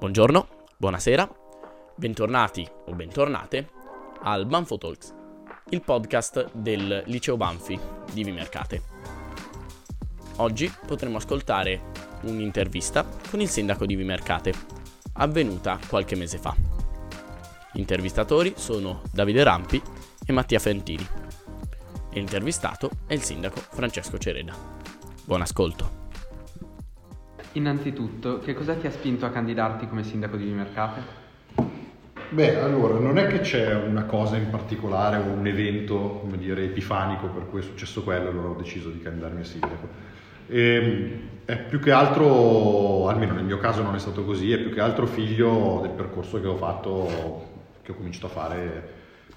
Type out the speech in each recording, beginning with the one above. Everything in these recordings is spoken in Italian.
Buongiorno, buonasera, bentornati o bentornate al Banfo Talks, il podcast del Liceo Banfi di Vimercate. Oggi potremo ascoltare un'intervista con il sindaco di Vimercate, avvenuta qualche mese fa. Gli intervistatori sono Davide Rampi e Mattia Fentini e l'intervistato è il sindaco Francesco Cereda. Buon ascolto. Innanzitutto, che cosa ti ha spinto a candidarti come sindaco di Vimercate? Beh, allora, non è che c'è una cosa in particolare o un evento, come dire, epifanico per cui è successo quello allora ho deciso di candidarmi a sindaco. E, ehm, è più che altro, almeno nel mio caso non è stato così, è più che altro figlio del percorso che ho fatto, che ho cominciato a fare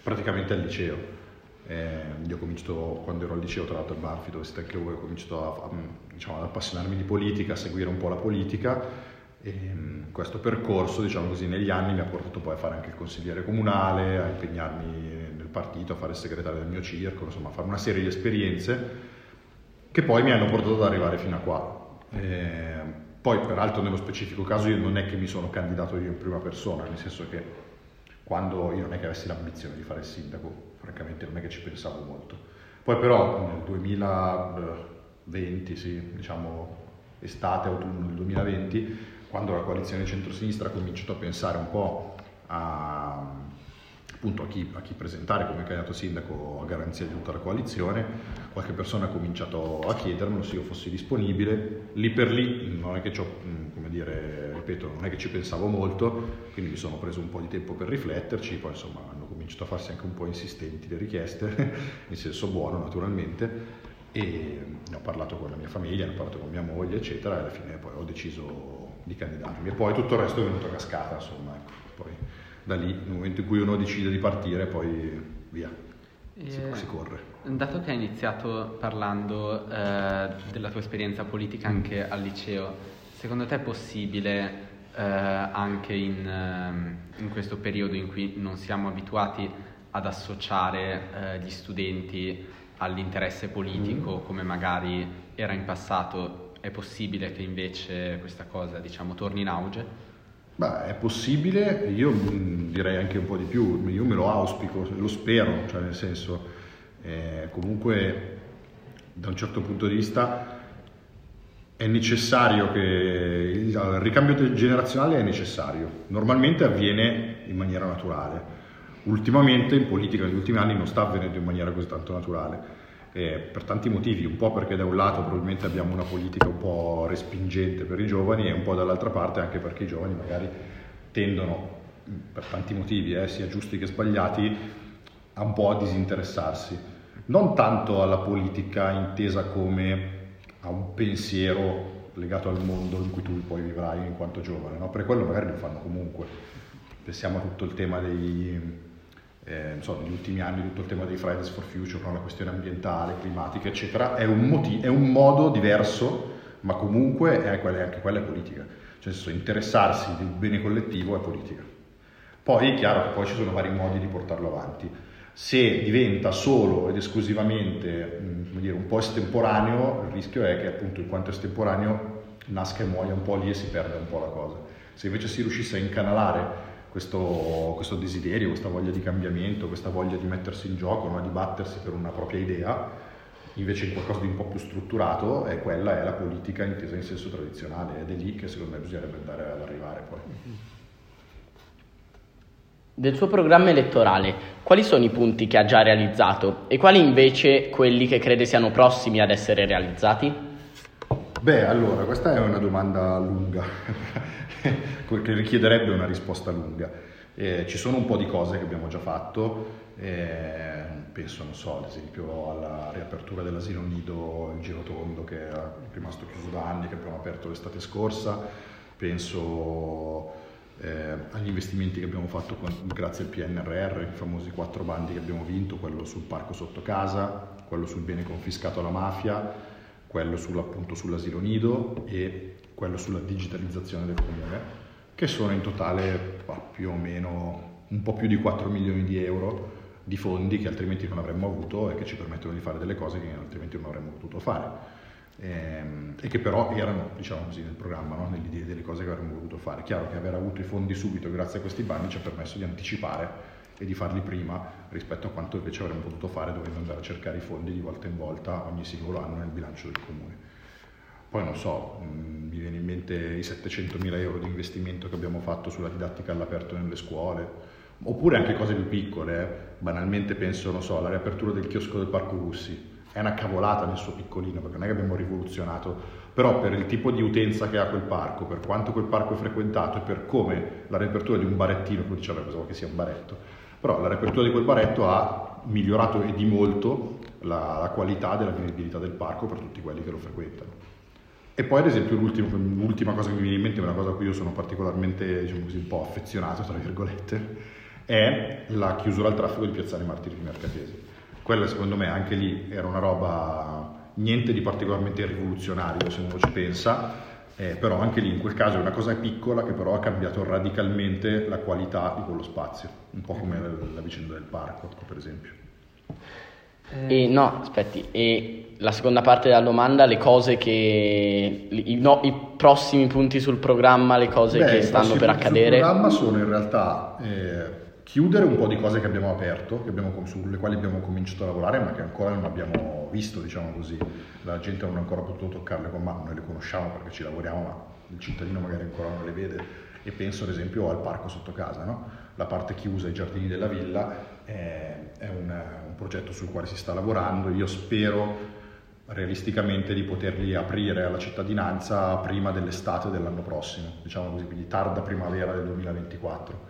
praticamente al liceo. Eh, io ho cominciato quando ero al liceo, tra l'altro al Banfi, dove siete anche voi, ho cominciato a, diciamo, ad appassionarmi di politica, a seguire un po' la politica e mm, questo percorso, diciamo così, negli anni mi ha portato poi a fare anche il consigliere comunale, a impegnarmi nel partito, a fare il segretario del mio circolo, insomma a fare una serie di esperienze che poi mi hanno portato ad arrivare fino a qua. E poi peraltro nello specifico caso io non è che mi sono candidato io in prima persona, nel senso che quando io non è che avessi l'ambizione di fare il sindaco, francamente non è che ci pensavo molto. Poi però nel 2020, sì, diciamo estate, autunno del 2020, quando la coalizione centrosinistra ha cominciato a pensare un po' a, appunto a chi, a chi, presentare come candidato sindaco a garanzia di tutta la coalizione, qualche persona ha cominciato a chiedermelo se io fossi disponibile, lì per lì non è che, come dire, ripeto, non è che ci pensavo molto, quindi mi sono preso un po' di tempo per rifletterci, poi insomma hanno cominciato a farsi anche un po' insistenti le richieste, in senso buono naturalmente, e ne ho parlato con la mia famiglia, ne ho parlato con mia moglie, eccetera, e alla fine poi ho deciso di candidarmi. E poi tutto il resto è venuto a cascata, insomma, ecco. poi da lì, nel momento in cui uno decide di partire, poi via, si, si, corre. Dato che hai iniziato parlando eh, della tua esperienza politica anche al liceo, secondo te è possibile eh, anche in, eh, in, questo periodo in cui non siamo abituati ad associare eh, gli studenti all'interesse politico mm. come magari era in passato, è possibile che invece questa cosa diciamo torni in auge? Beh, è possibile, io direi anche un po' di più, io me lo auspico, lo spero, cioè nel senso, eh, comunque da un certo punto di vista è necessario che il ricambio generazionale è necessario, normalmente avviene in maniera naturale, ultimamente in politica negli ultimi anni non sta avvenendo in maniera così tanto naturale. Eh, per tanti motivi, un po' perché da un lato probabilmente abbiamo una politica un po' respingente per i giovani e un po' dall'altra parte anche perché i giovani magari tendono, per tanti motivi, eh, sia giusti che sbagliati, a un po' a disinteressarsi. Non tanto alla politica intesa come a un pensiero legato al mondo in cui tu poi vivrai in quanto giovane, no? perché quello magari lo fanno comunque. Pensiamo a tutto il tema dei, eh, so, negli ultimi anni tutto il tema dei Fridays for Future, no? la questione ambientale, climatica, eccetera, è un, motivo, è un modo diverso, ma comunque è quella, anche quella è politica. Cioè, nel senso, interessarsi del bene collettivo è politica. Poi è chiaro che poi ci sono vari modi di portarlo avanti. Se diventa solo ed esclusivamente mm, dire, un po' estemporaneo, il rischio è che appunto in quanto estemporaneo nasca e muoia un po' lì e si perde un po' la cosa. Se invece si riuscisse a incanalare questo, questo, desiderio, questa voglia di cambiamento, questa voglia di mettersi in gioco, no? di battersi per una propria idea, invece in qualcosa di un po' più strutturato, e quella è la politica intesa in senso tradizionale ed è lì che secondo me bisognerebbe andare ad arrivare poi. Del suo programma elettorale, quali sono i punti che ha già realizzato e quali invece quelli che crede siano prossimi ad essere realizzati? Beh, allora, questa è una domanda lunga che richiederebbe una risposta lunga. Eh, ci sono un po' di cose che abbiamo già fatto, eh, penso, non so, ad esempio alla riapertura dell'asilo nido in Girotondo che è rimasto chiuso da anni, che abbiamo aperto l'estate scorsa, penso investimenti che abbiamo fatto con, grazie al PNRR, i famosi quattro bandi che abbiamo vinto, quello sul parco sotto casa, quello sul bene confiscato alla mafia, quello sull'asilo nido e quello sulla digitalizzazione del comune, che sono in totale più o meno un po' più di 4 milioni di euro di fondi che altrimenti non avremmo avuto e che ci permettono di fare delle cose che altrimenti non avremmo potuto fare. Ehm, e che però erano, diciamo così, nel programma, no? nell'idea delle cose che avremmo voluto fare. Chiaro che aver avuto i fondi subito grazie a questi bandi ci ha permesso di anticipare e di farli prima rispetto a quanto invece avremmo potuto fare dovendo andare a cercare i fondi di volta in volta ogni singolo anno nel bilancio del comune. Poi non so, mm, mi viene in mente i 700.000 euro di investimento che abbiamo fatto sulla didattica all'aperto nelle scuole, oppure anche cose più piccole, eh. banalmente penso, non so, alla riapertura del chiosco del Parco Russi, è una cavolata nel suo piccolino, perché non è che abbiamo rivoluzionato, però per il tipo di utenza che ha quel parco, per quanto quel parco è frequentato e per come la riapertura di un barettino, come diceva, pensavo che sia un baretto, però la riapertura di quel baretto ha migliorato e di molto la, la qualità della vivibilità del parco per tutti quelli che lo frequentano. E poi ad esempio l'ultima cosa che mi viene in mente, una cosa a cui io sono particolarmente diciamo così, un po' affezionato, tra virgolette, è la chiusura al traffico di Piazzale Martiri di Mercatesi. Quella secondo me anche lì era una roba niente di particolarmente rivoluzionario se uno ci pensa, eh, però anche lì in quel caso è una cosa piccola che però ha cambiato radicalmente la qualità di quello spazio, un po' come la, la vicenda del parco per esempio. E no, aspetti, e la seconda parte della domanda, le cose che, i, no, i prossimi punti sul programma, le cose Beh, che stanno per accadere? Il programma sono in realtà eh, chiudere un po' di cose che abbiamo aperto, che abbiamo, sulle quali abbiamo cominciato a lavorare, ma che ancora non abbiamo visto, diciamo così. La gente non ha ancora potuto toccarle con mano, noi le conosciamo perché ci lavoriamo, ma il cittadino magari ancora non le vede. E penso ad esempio al parco sotto casa, no? la parte chiusa, i giardini della villa, è, è un, un progetto sul quale si sta lavorando. Io spero realisticamente di poterli aprire alla cittadinanza prima dell'estate dell'anno prossimo, diciamo così, quindi tarda primavera del 2024.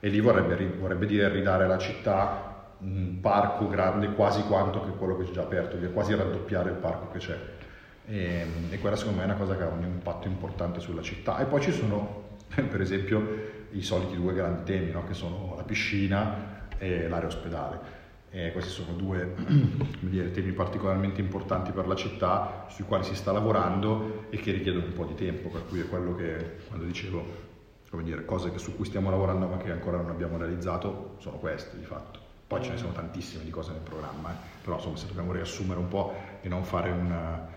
E lì vorrebbe, vorrebbe dire ridare alla città un parco grande quasi quanto che quello che c'è già aperto, quasi raddoppiare il parco che c'è. E, e, quella secondo me è una cosa che ha un impatto importante sulla città. E poi ci sono, per esempio, i soliti due grandi temi, no? che sono la piscina e l'area ospedale. E questi sono due dire, temi particolarmente importanti per la città sui quali si sta lavorando e che richiedono un po' di tempo, per cui è quello che quando dicevo come dire, cose su cui stiamo lavorando ma che ancora non abbiamo realizzato sono queste di fatto. Poi ce ne sono tantissime di cose nel programma, eh? però insomma se dobbiamo riassumere un po' e non fare una,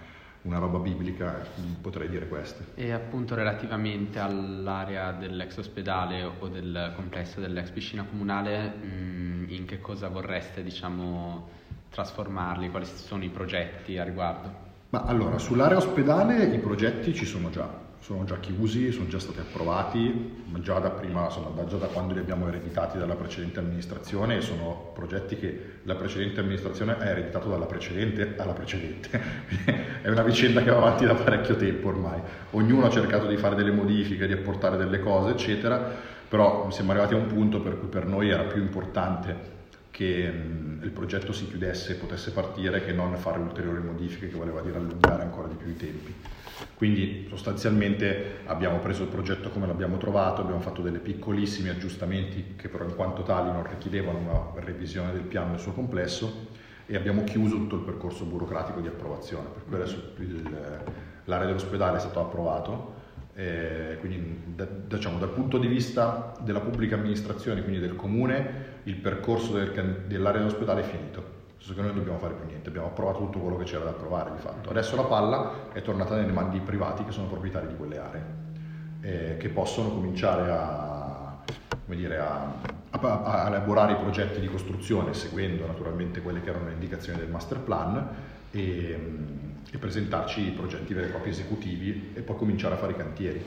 una roba biblica, potrei dire queste. E appunto relativamente all'area dell'ex ospedale o del complesso dell'ex piscina comunale, mm, in che cosa vorreste diciamo, trasformarli? Quali sono i progetti a riguardo? Ma allora, sull'area ospedale i progetti ci sono già, sono già chiusi, sono già stati approvati, già da prima, insomma, già da quando li abbiamo ereditati dalla precedente amministrazione e sono progetti che la precedente amministrazione ha ereditato dalla precedente alla precedente. È una vicenda che va avanti da parecchio tempo ormai. Ognuno ha cercato di fare delle modifiche, di apportare delle cose, eccetera, però siamo arrivati a un punto per cui per noi era più importante che mh, il progetto si chiudesse e potesse partire che non fare ulteriori modifiche che voleva dire allungare ancora di più i tempi. Quindi sostanzialmente abbiamo preso il progetto come l'abbiamo trovato, abbiamo fatto delle piccolissimi aggiustamenti che però in quanto tali non richiedevano una revisione del piano nel suo complesso e abbiamo chiuso tutto il percorso burocratico di approvazione, per cui adesso l'area dell'ospedale è stato approvato, eh, quindi da, diciamo, dal punto di vista della pubblica amministrazione, quindi del comune, il percorso del, dell'area dell'ospedale è finito senso che noi non dobbiamo fare più niente, abbiamo approvato tutto quello che c'era da approvare di fatto. Adesso la palla è tornata nelle mani di privati che sono proprietari di quelle aree, eh, che possono cominciare a, dire, a, a, a, elaborare i progetti di costruzione seguendo naturalmente quelle che erano le indicazioni del master plan e, e presentarci i progetti veri e propri esecutivi e poi cominciare a fare i cantieri.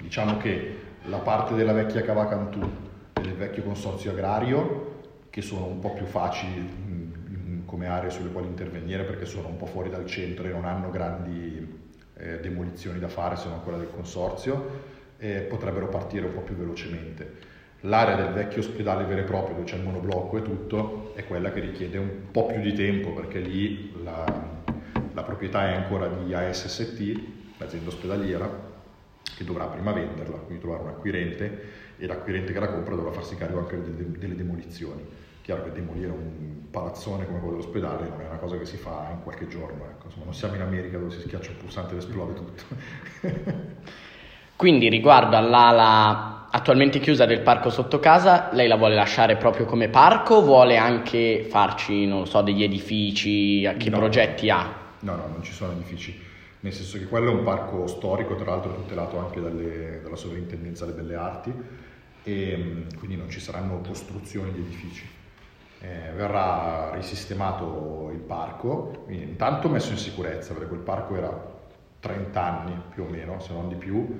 Diciamo che la parte della vecchia Cava Cantù e del vecchio consorzio agrario, che sono un po' più facili come aree sulle quali intervenire perché sono un po' fuori dal centro e non hanno grandi eh, demolizioni da fare se non quella del consorzio e potrebbero partire un po' più velocemente. L'area del vecchio ospedale vero e proprio dove c'è il monoblocco e tutto è quella che richiede un po' più di tempo perché lì la, la proprietà è ancora di ASST, l'azienda ospedaliera, che dovrà prima venderla, quindi trovare un acquirente e l'acquirente che la compra dovrà farsi carico anche delle, demolizioni. Chiaro che demolire un palazzone come quello dell'ospedale non è una cosa che si fa in qualche giorno, ecco. Insomma, non siamo in America dove si schiaccia un pulsante ed esplode tutto. Quindi riguardo all'ala attualmente chiusa del parco sotto casa, lei la vuole lasciare proprio come parco o vuole anche farci, non so, degli edifici? Che no, progetti ha? No, no, non ci sono edifici. nel senso che quello è un parco storico, tra l'altro tutelato anche dalle, dalla sovrintendenza alle belle arti, e mm, quindi non ci saranno costruzioni di edifici. Eh, verrà risistemato il parco, intanto messo in sicurezza, perché quel parco era 30 anni più o meno, se non di più,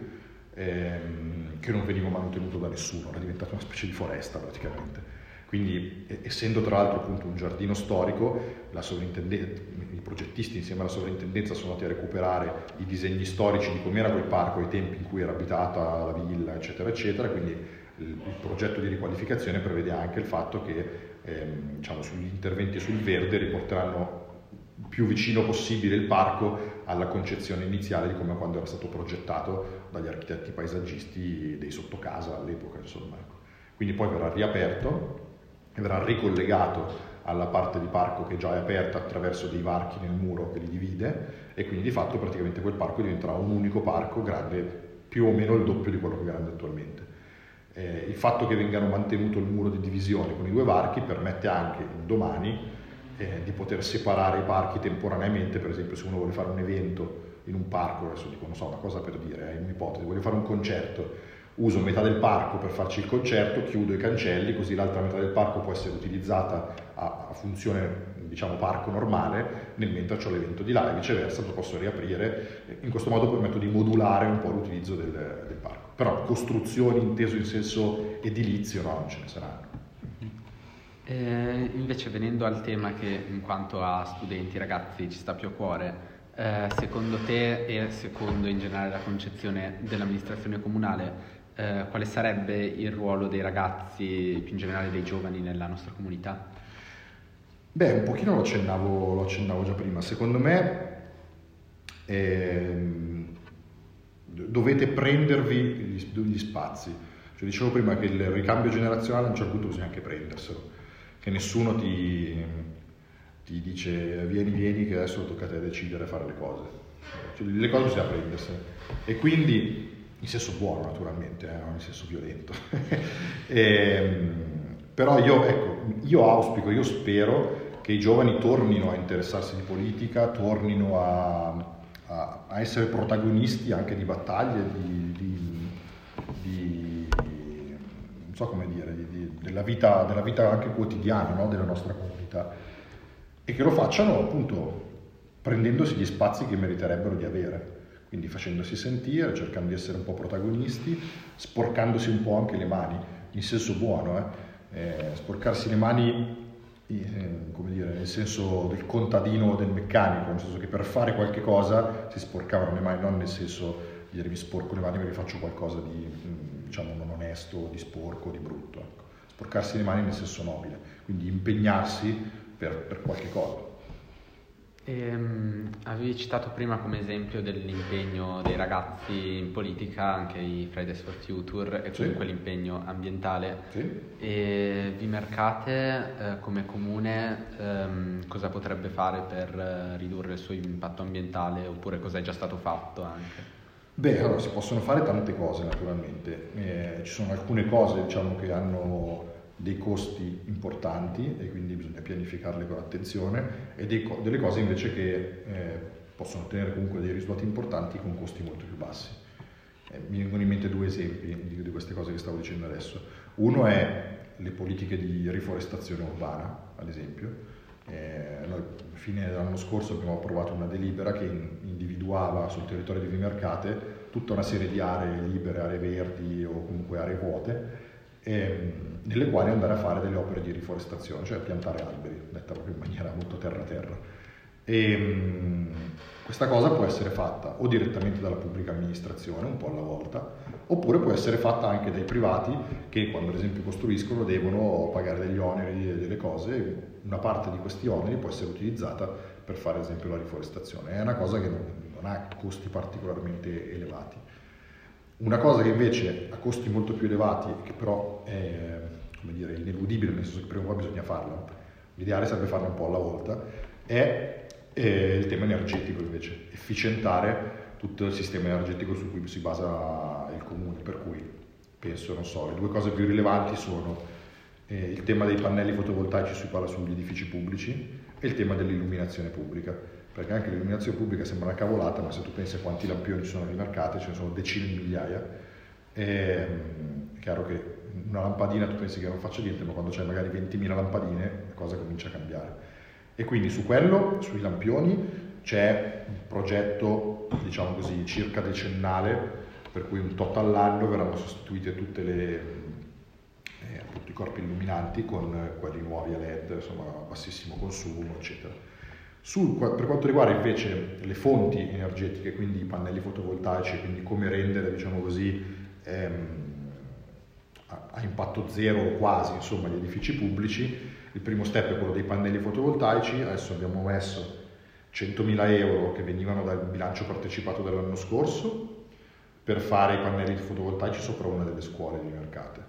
ehm, che non veniva mantenuto da nessuno, era diventato una specie di foresta praticamente. Quindi, essendo tra l'altro appunto un giardino storico, i progettisti insieme alla sovrintendenza sono andati a recuperare i disegni storici di com'era quel parco ai tempi in cui era abitata la villa, eccetera, eccetera. Quindi il, il progetto di riqualificazione prevede anche il fatto che ehm, diciamo, sugli interventi sul verde riporteranno più vicino possibile il parco alla concezione iniziale di come quando era stato progettato dagli architetti paesaggisti dei sottocasa all'epoca. Insomma. Ecco. Quindi poi verrà riaperto verrà ricollegato alla parte di parco che già è aperta attraverso dei varchi nel muro che li divide e quindi di fatto praticamente quel parco diventerà un unico parco grande più o meno il doppio di quello che è grande attualmente. Eh, il fatto che vengano mantenuto il muro di divisione con i due varchi permette anche domani eh, di poter separare i parchi temporaneamente, per esempio se uno vuole fare un evento in un parco, adesso dico, non so, una cosa per dire, è un'ipotesi, voglio fare un concerto, uso metà del parco per farci il concerto, chiudo i cancelli, così l'altra metà del parco può essere utilizzata a, a funzione, diciamo, parco normale, nel mentre ho l'evento di là e viceversa lo posso riaprire, in questo modo permetto di modulare un po' l'utilizzo del, del parco. Però costruzioni inteso in senso edilizio no, non ce ne saranno. Eh, invece venendo al tema che in quanto a studenti, ragazzi ci sta più a cuore, eh, secondo te e secondo in generale la concezione dell'amministrazione comunale, eh, quale sarebbe il ruolo dei ragazzi, più in generale dei giovani nella nostra comunità? Beh, un pochino lo accennavo, lo accennavo già prima. Secondo me ehm, dovete prendervi gli, gli spazi. Cioè, dicevo prima che il ricambio generazionale a un certo punto bisogna anche prenderselo che nessuno ti, ti dice vieni, vieni, che adesso tocca a te decidere fare le cose. Cioè, le cose bisogna prendersene. E quindi, in senso buono naturalmente, eh, non in senso violento. e, ehm, però io, ecco, io auspico, io spero che i giovani tornino a interessarsi di politica, tornino a, a, a essere protagonisti anche di battaglie, di, di, di non so come dire, di, della vita, della vita anche quotidiana no? della nostra comunità e che lo facciano appunto prendendosi gli spazi che meriterebbero di avere, quindi facendosi sentire, cercando di essere un po' protagonisti, sporcandosi un po' anche le mani, in senso buono, eh? Eh, sporcarsi le mani eh, come dire, nel senso del contadino o del meccanico, nel senso che per fare qualche cosa si sporcavano le mani, non nel senso di dire mi sporco le mani perché faccio qualcosa di mm, diciamo non onesto, di sporco, di brutto. Ecco sporcarsi le mani nel senso nobile, quindi impegnarsi per, per qualche cosa. E, um, avevi citato prima come esempio dell'impegno dei ragazzi in politica, anche i Fridays for Future e comunque sì. l'impegno ambientale. Sì. E Vimercate eh, come comune ehm, cosa potrebbe fare per eh, ridurre il suo impatto ambientale oppure cosa è già stato fatto anche? Beh, allora si possono fare tante cose naturalmente, eh, ci sono alcune cose diciamo, che hanno dei costi importanti e quindi bisogna pianificarle con attenzione e dei, delle cose invece che eh, possono ottenere comunque dei risultati importanti con costi molto più bassi. Eh, mi vengono in mente due esempi di, di queste cose che stavo dicendo adesso. Uno è le politiche di riforestazione urbana, ad esempio, eh, alla fine dell'anno scorso abbiamo approvato una delibera che individuava sul territorio di Vimercate tutta una serie di aree libere, aree verdi o comunque aree vuote, ehm, nelle quali andare a fare delle opere di riforestazione, cioè piantare alberi, detta proprio in maniera molto terra-terra. E, ehm, questa cosa può essere fatta o direttamente dalla pubblica amministrazione, un po' alla volta, oppure può essere fatta anche dai privati che quando ad esempio costruiscono devono pagare degli oneri e delle cose, una parte di questi oneri può essere utilizzata per fare ad esempio la riforestazione. È una cosa che non, non ha costi particolarmente elevati. Una cosa che invece ha costi molto più elevati, che però è come dire, ineludibile, nel senso che prima o poi bisogna farla, l'ideale sarebbe farla un po' alla volta, è e il tema energetico invece, efficientare tutto il sistema energetico su cui si basa il comune, per cui penso, non so, le due cose più rilevanti sono eh, il tema dei pannelli fotovoltaici si parla sugli edifici pubblici e il tema dell'illuminazione pubblica. Perché anche l'illuminazione pubblica sembra una cavolata, ma se tu pensi a quanti lampioni ci sono nei mercati, ce ne sono decine di migliaia, e, è chiaro che una lampadina tu pensi che non faccia niente, ma quando c'hai magari 20.000 lampadine la cosa comincia a cambiare. E quindi su quello, sui lampioni, c'è un progetto, diciamo così, circa decennale, per cui un tot all'anno verranno sostituite tutte le, eh, i corpi illuminanti con quelli nuovi a LED, insomma, bassissimo consumo, eccetera. Sul, per quanto riguarda invece le fonti energetiche, quindi i pannelli fotovoltaici, quindi come rendere, diciamo così, ehm, a impatto zero o quasi, insomma, gli edifici pubblici, il primo step è quello dei pannelli fotovoltaici, adesso abbiamo messo 100.000 euro che venivano dal bilancio partecipato dell'anno scorso per fare i pannelli fotovoltaici sopra una delle scuole di mercate.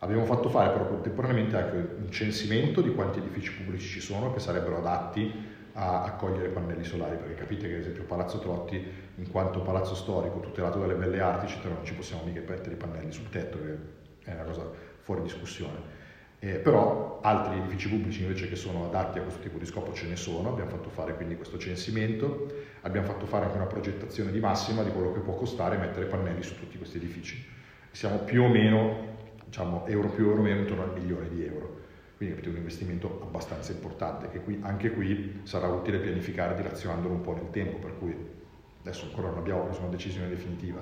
Abbiamo fatto fare però contemporaneamente anche un censimento di quanti edifici pubblici ci sono che sarebbero adatti a accogliere pannelli solari, perché capite che ad esempio Palazzo Trotti, in quanto palazzo storico tutelato dalle belle arti, non ci possiamo mica mettere i pannelli sul tetto, che è una cosa fuori discussione. Eh, però altri edifici pubblici invece che sono adatti a questo tipo di scopo ce ne sono, abbiamo fatto fare quindi questo censimento, abbiamo fatto fare anche una progettazione di massima di quello che può costare mettere pannelli su tutti questi edifici. Siamo più o meno, diciamo, euro più euro meno intorno al milione di euro quindi è un investimento abbastanza importante che qui, anche qui sarà utile pianificare dilazionandolo un po' nel tempo, per cui adesso ancora non abbiamo preso una decisione definitiva,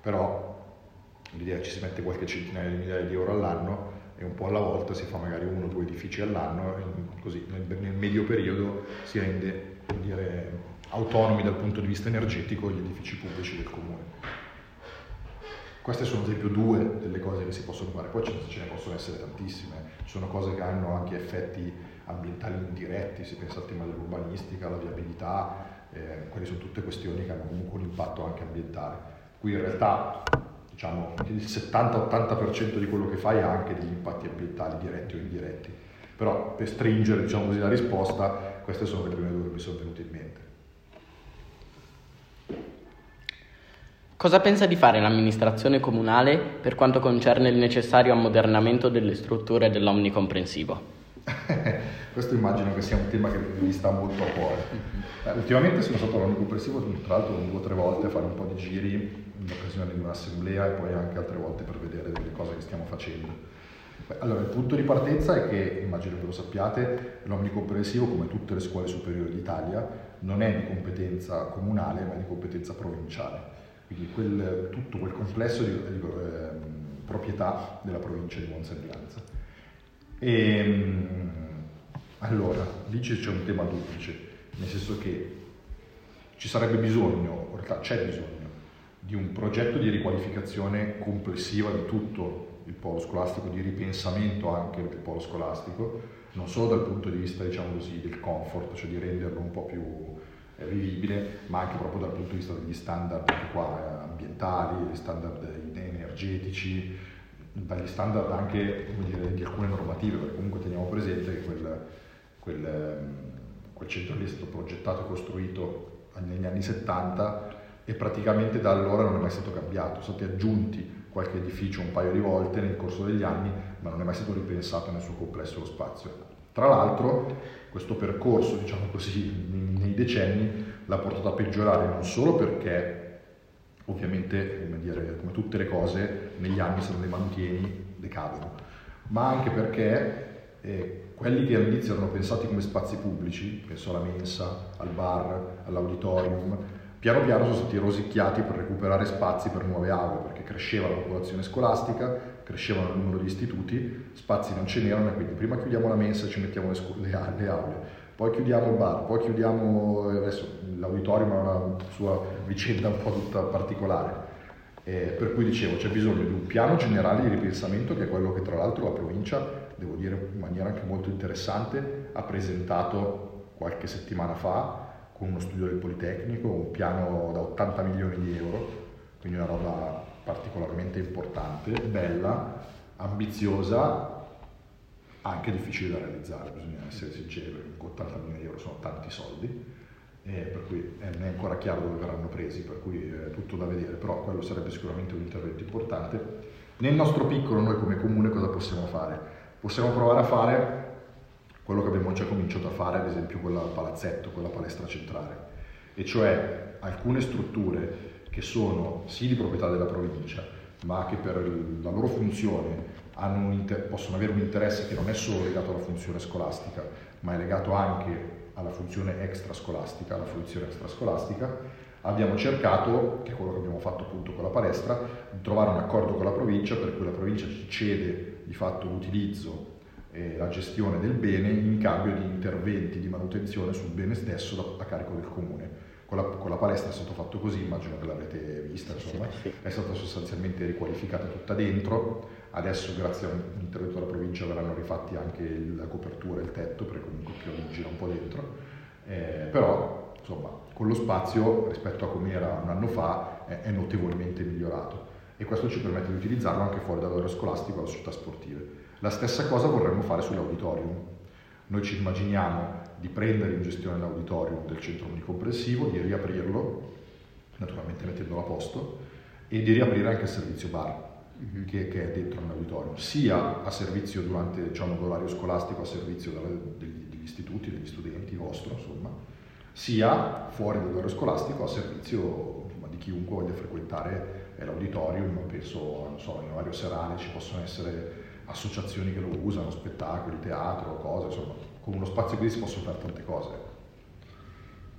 però l'idea ci si mette qualche centinaia di migliaia di euro all'anno e un po' alla volta si fa magari uno o due edifici all'anno, così nel, nel medio periodo si rende dire, autonomi dal punto di vista energetico gli edifici pubblici del comune. Queste sono ad esempio due delle cose che si possono fare, poi ce ne possono essere tantissime, ci sono cose che hanno anche effetti ambientali indiretti, si pensa al tema dell'urbanistica, alla viabilità, eh, quelle sono tutte questioni che hanno comunque un impatto anche ambientale. Qui in realtà diciamo, il 70-80% di quello che fai ha anche degli impatti ambientali diretti o indiretti, però per stringere diciamo così, la risposta queste sono le prime due che mi sono venute in mente. Cosa pensa di fare l'amministrazione comunale per quanto concerne il necessario ammodernamento delle strutture dell'omnicomprensivo? Questo immagino che sia un tema che mi sta molto a cuore. Eh, ultimamente sono stato all'omnicomprensivo, tra l'altro due o tre volte a fare un po' di giri in occasione di un'assemblea e poi anche altre volte per vedere delle cose che stiamo facendo. Allora, il punto di partenza è che, immagino che lo sappiate, l'omnicomprensivo, come tutte le scuole superiori d'Italia, non è di competenza comunale ma di competenza provinciale quindi quel, tutto quel complesso di, di eh, proprietà della provincia di Monza Brianza. E, ehm, allora, lì c'è un tema duplice, nel senso che ci sarebbe bisogno, in realtà c'è bisogno, di un progetto di riqualificazione complessiva di tutto il polo scolastico, di ripensamento anche del polo scolastico, non solo dal punto di vista diciamo così, del comfort, cioè di renderlo un po' più vivibile, ma anche proprio dal punto di vista degli standard qua, ambientali, gli standard energetici, dagli standard anche dire, di alcune normative, perché comunque teniamo presente che quel, quel, ehm, quel centro lì è stato progettato e costruito negli anni 70 e praticamente da allora non è mai stato cambiato, sono stati aggiunti qualche edificio un paio di volte nel corso degli anni, ma non è mai stato ripensato nel suo complesso lo spazio. Tra l'altro questo percorso, diciamo così, nei decenni l'ha portato a peggiorare non solo perché ovviamente, come, dire, come tutte le cose, negli anni se non le mantieni decadono, ma anche perché eh, quelli che all'inizio erano pensati come spazi pubblici, penso alla mensa, al bar, all'auditorium, piano piano sono stati rosicchiati per recuperare spazi per nuove aule, perché cresceva la popolazione scolastica, crescevano il numero di istituti, spazi non ce n'erano e quindi prima chiudiamo la mensa e ci mettiamo le, scu- le, le aule, poi chiudiamo il bar, poi chiudiamo, adesso l'auditorium ha una sua vicenda un po' tutta particolare, eh, per cui dicevo c'è bisogno di un piano generale di ripensamento che è quello che tra l'altro la provincia, devo dire in maniera anche molto interessante, ha presentato qualche settimana fa con uno studio del Politecnico, un piano da 80 milioni di euro, quindi una roba particolarmente importante, bella, ambiziosa, anche difficile da realizzare, bisogna essere sinceri, perché 80 milioni di euro sono tanti soldi, per cui non è ancora chiaro dove verranno presi, per cui è tutto da vedere, però quello sarebbe sicuramente un intervento importante. Nel nostro piccolo noi come comune cosa possiamo fare? Possiamo provare a fare quello che abbiamo già cominciato a fare, ad esempio quella palazzetto, quella palestra centrale. e cioè alcune strutture che sono sì di proprietà della provincia, ma che per la loro funzione inter- possono avere un interesse che non è solo legato alla funzione scolastica, ma è legato anche alla funzione extrascolastica, alla fruizione extrascolastica, abbiamo cercato, che è quello che abbiamo fatto appunto con la palestra, di trovare un accordo con la provincia per cui la provincia ci cede di fatto l'utilizzo e la gestione del bene in cambio di interventi di manutenzione sul bene stesso a carico del comune. Con la, con la, palestra è stato fatto così, immagino che l'avete vista, insomma, sì, sì. è stata sostanzialmente riqualificata tutta dentro, adesso grazie a un intervento della provincia verranno rifatti anche la copertura e il tetto, perché comunque più gira un po' dentro, eh, però insomma con lo spazio rispetto a come era un anno fa è, è notevolmente migliorato e questo ci permette di utilizzarlo anche fuori dall'ora scolastico alle società sportive. La stessa cosa vorremmo fare sull'auditorium. Noi ci immaginiamo di prendere in gestione l'auditorium del centro unicomprensivo, di riaprirlo, naturalmente mettendolo a posto, e di riaprire anche il servizio bar mm-hmm. che, che, è dentro l'auditorium, sia a servizio durante diciamo, l'orario scolastico, a servizio delle, degli, degli, istituti, degli studenti, vostro, insomma, sia fuori dall'orario scolastico a servizio insomma, di chiunque voglia frequentare l'auditorium, penso so, in orario serale ci possono essere associazioni che lo usano, spettacoli, teatro, cose, insomma, con uno spazio così si possono fare tante cose.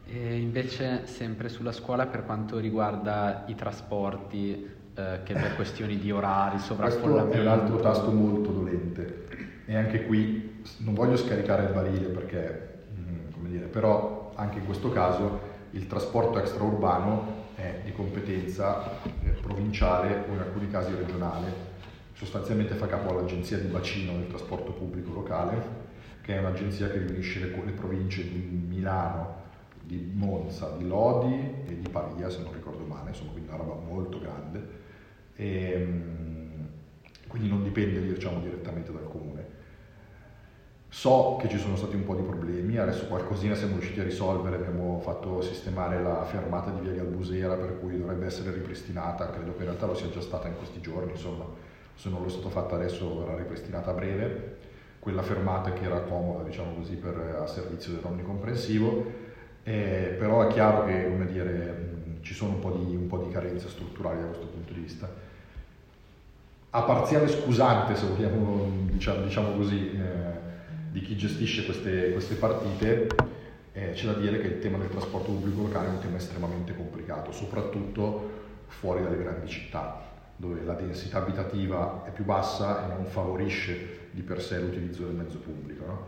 E invece sempre sulla scuola per quanto riguarda i trasporti, eh, che per questioni di orari, sovraffollamento... Questo è un altro tasto molto dolente e anche qui non voglio scaricare il barile perché, mm, come dire, però anche in questo caso il trasporto extraurbano è di competenza eh, provinciale o in alcuni casi regionale. Sostanzialmente fa capo all'agenzia di bacino del trasporto pubblico locale, che è un'agenzia che riunisce le, le province di Milano, di Monza, di Lodi e di Pavia, se non ricordo male, insomma, quindi una roba molto grande. E, ehm, quindi non dipende diciamo, direttamente dal comune. So che ci sono stati un po' di problemi, adesso qualcosina siamo riusciti a risolvere, abbiamo fatto sistemare la fermata di via Galbusera per cui dovrebbe essere ripristinata, credo che in realtà lo sia già stata in questi giorni, insomma se non lo è stato fatto adesso verrà ripristinata a breve, quella fermata che era comoda diciamo così per, a servizio dell'omnicomprensivo, eh, però è chiaro che dire, ci sono un po, di, un po' di carenze strutturali da questo punto di vista. A parziale scusante, se vogliamo diciamo, diciamo così, eh, di chi gestisce queste, queste partite, eh, c'è da dire che il tema del trasporto pubblico locale è un tema estremamente complicato, soprattutto fuori dalle grandi città, dove la densità abitativa è più bassa e non favorisce di per sé l'utilizzo del mezzo pubblico. No?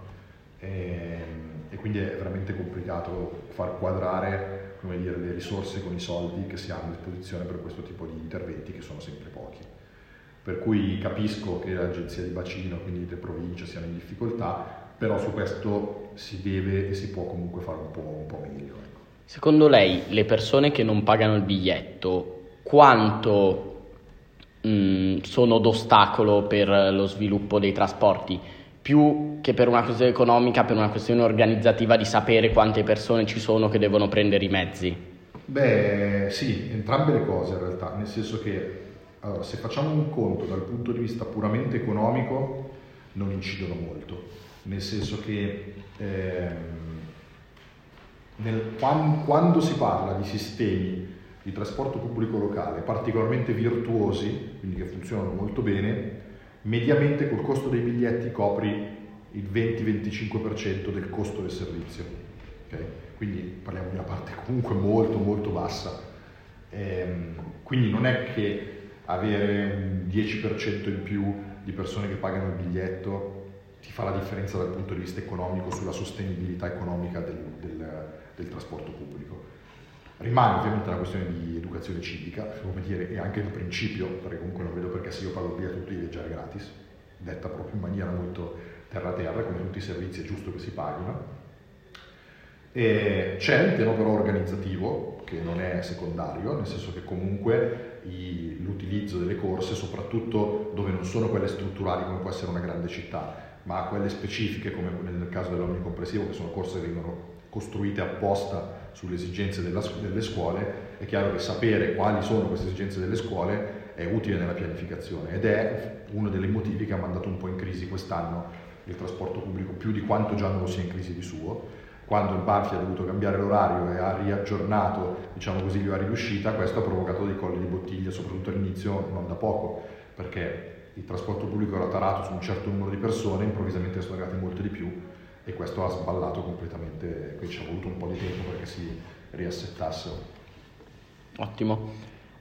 E, ehm, e, quindi è veramente complicato far quadrare dire, le risorse con i soldi che si hanno a disposizione per questo tipo di interventi che sono sempre pochi per cui capisco che l'agenzia di bacino, quindi le province, siano in difficoltà, però su questo si deve e si può comunque fare un po', un po meglio. Ecco. Secondo lei le persone che non pagano il biglietto, quanto mh, mm, sono d'ostacolo per lo sviluppo dei trasporti? Più che per una questione economica, per una questione organizzativa di sapere quante persone ci sono che devono prendere i mezzi? Beh, sì, entrambe le cose in realtà, nel senso che allora, se facciamo un conto dal punto di vista puramente economico, non incidono molto, nel senso che ehm, nel, quando, quando si parla di sistemi di trasporto pubblico locale particolarmente virtuosi, quindi che funzionano molto bene, mediamente col costo dei biglietti copri il 20-25% del costo del servizio. Okay? Quindi parliamo di una parte comunque molto molto bassa. Ehm, quindi non è che avere un 10% in più di persone che pagano il biglietto ti fa la differenza dal punto di vista economico sulla sostenibilità economica del, del, del trasporto pubblico. Rimane ovviamente una questione di educazione civica, come dire, e anche il principio, perché comunque non vedo perché se io il biglietto tutti di viaggiare gratis, detta proprio in maniera molto terra-terra, come tutti i servizi è giusto che si paghino. E c'è un tema però organizzativo che non è secondario, nel senso che comunque i, l'utilizzo delle corse, soprattutto dove non sono quelle strutturali come può essere una grande città, ma quelle specifiche come nel caso dell'omnicompresivo, che sono corse che vengono costruite apposta sulle esigenze della, delle scuole, è chiaro che sapere quali sono queste esigenze delle scuole è utile nella pianificazione ed è uno dei motivi che ha mandato un po' in crisi quest'anno il trasporto pubblico, più di quanto già non lo sia in crisi di suo, quando il Banfi ha dovuto cambiare l'orario e ha riaggiornato diciamo così, gli orari di uscita, questo ha provocato dei colli di bottiglia, soprattutto all'inizio non da poco, perché il trasporto pubblico era tarato su un certo numero di persone, improvvisamente sono arrivate molte di più e questo ha sballato completamente, qui ci è voluto un po' di tempo perché si riassettassero. Ottimo.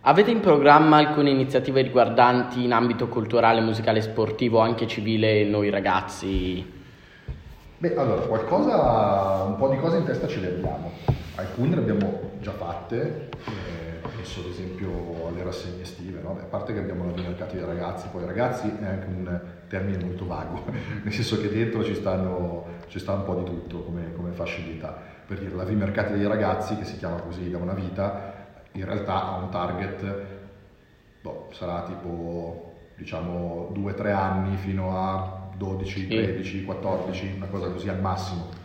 Avete in programma alcune iniziative riguardanti in ambito culturale, musicale, sportivo, anche civile, noi ragazzi? Beh, allora, qualcosa, un po' di cose in testa ce le abbiamo. Alcune le abbiamo già fatte, penso ad esempio alle rassegne estive, no? a parte che abbiamo la mercati dei ragazzi, poi ragazzi è anche un termine molto vago, nel senso che dentro ci, stanno, ci sta un po' di tutto come, come età. Per dire, la V Mercati dei ragazzi, che si chiama così da una vita, in realtà ha un target, boh, sarà tipo diciamo 2-3 anni fino a 12, 13, 14, una cosa così al massimo.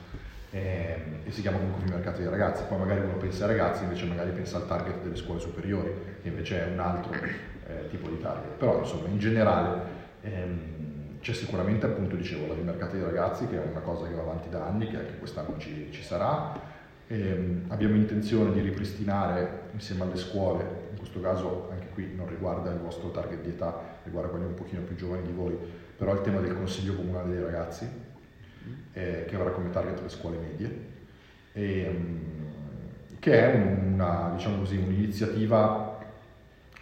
E, e si chiama comunque mercato dei ragazzi, poi magari uno pensa ai ragazzi, invece magari pensa al target delle scuole superiori, che invece è un altro eh, tipo di target. Però insomma in generale ehm, c'è sicuramente appunto dicevo la mercato dei ragazzi che è una cosa che va avanti da anni, che anche quest'anno ci, ci sarà. E abbiamo intenzione di ripristinare insieme alle scuole, in questo caso anche qui non riguarda il vostro target di età, riguarda quelli un pochino più giovani di voi, però il tema del Consiglio Comunale dei Ragazzi, eh, che avrà come target le scuole medie, e, um, che è una, diciamo così, un'iniziativa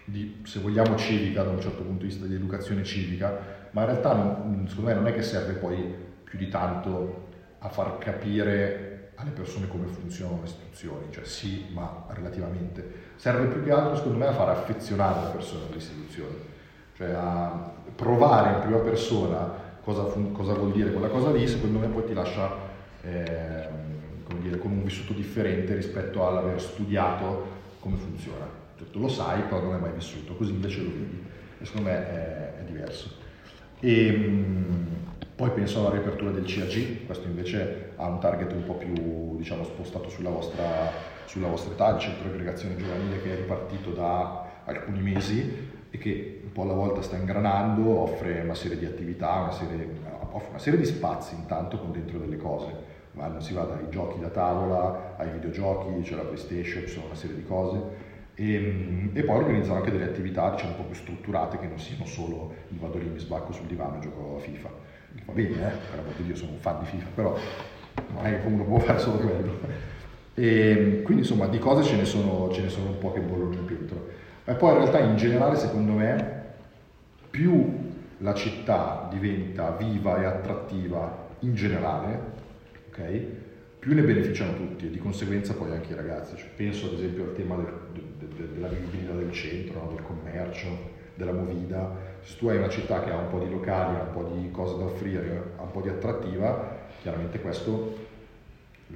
di, se vogliamo, civica da un certo punto di vista di educazione civica, ma in realtà non, secondo me non è che serve poi più di tanto a far capire alle persone come funzionano le istituzioni, cioè sì, ma relativamente. Serve più che altro, secondo me, a far affezionare le persone alle istituzioni, cioè a provare in prima persona cosa, cosa vuol dire quella cosa lì, secondo me poi ti lascia eh, come dire, con un vissuto differente rispetto all'aver studiato come funziona. Tu lo sai, però non hai mai vissuto, così invece lo vedi e secondo me è, è diverso. E, ehm, poi penso alla riapertura del CAG, questo invece ha un target un po' più diciamo, spostato sulla vostra, sulla vostra età, il centro aggregazione giovanile che è ripartito da alcuni mesi e che un po' alla volta sta ingranando, offre una serie di attività, una serie, offre una serie di spazi intanto con dentro delle cose, ma non si va dai giochi da tavola ai videogiochi, c'è la PlayStation, ci sono una serie di cose e, e, poi organizzano anche delle attività diciamo un po' più strutturate che non siano solo il vado lì, mi sbacco sul divano e gioco a FIFA va bene, eh? per amor di Dio sono un fan di FIFA, però non è che uno può fare solo quello. E, quindi insomma di cose ce ne sono, ce ne sono un po' che bollono in pentola. Ma poi in realtà in generale secondo me più la città diventa viva e attrattiva in generale, ok? più ne beneficiano tutti e di conseguenza poi anche i ragazzi. Cioè, penso ad esempio al tema del, de, de, della vivibilità del centro, no? del commercio, della movida, se tu hai una città che ha un po' di locali, un po' di cose da offrire, ha un po' di attrattiva, chiaramente questo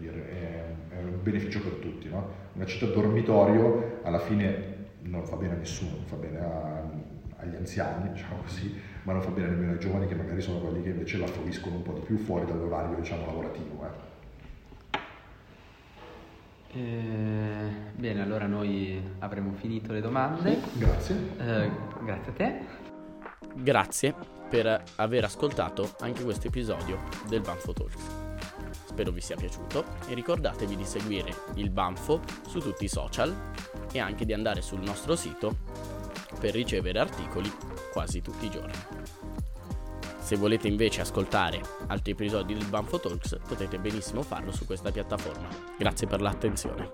è un beneficio per tutti. No? Una città dormitorio alla fine non fa bene a nessuno, non fa bene a, agli anziani, diciamo così, ma non fa bene nemmeno ai giovani che magari sono quelli che invece la fruiscono un po' di più fuori dall'orario diciamo, lavorativo. Eh. Eh, bene, allora noi avremo finito le domande. Grazie. Eh, grazie a te. Grazie per aver ascoltato anche questo episodio del Banfo Talks. Spero vi sia piaciuto e ricordatevi di seguire il Banfo su tutti i social e anche di andare sul nostro sito per ricevere articoli quasi tutti i giorni. Se volete invece ascoltare altri episodi del Banfo Talks potete benissimo farlo su questa piattaforma. Grazie per l'attenzione.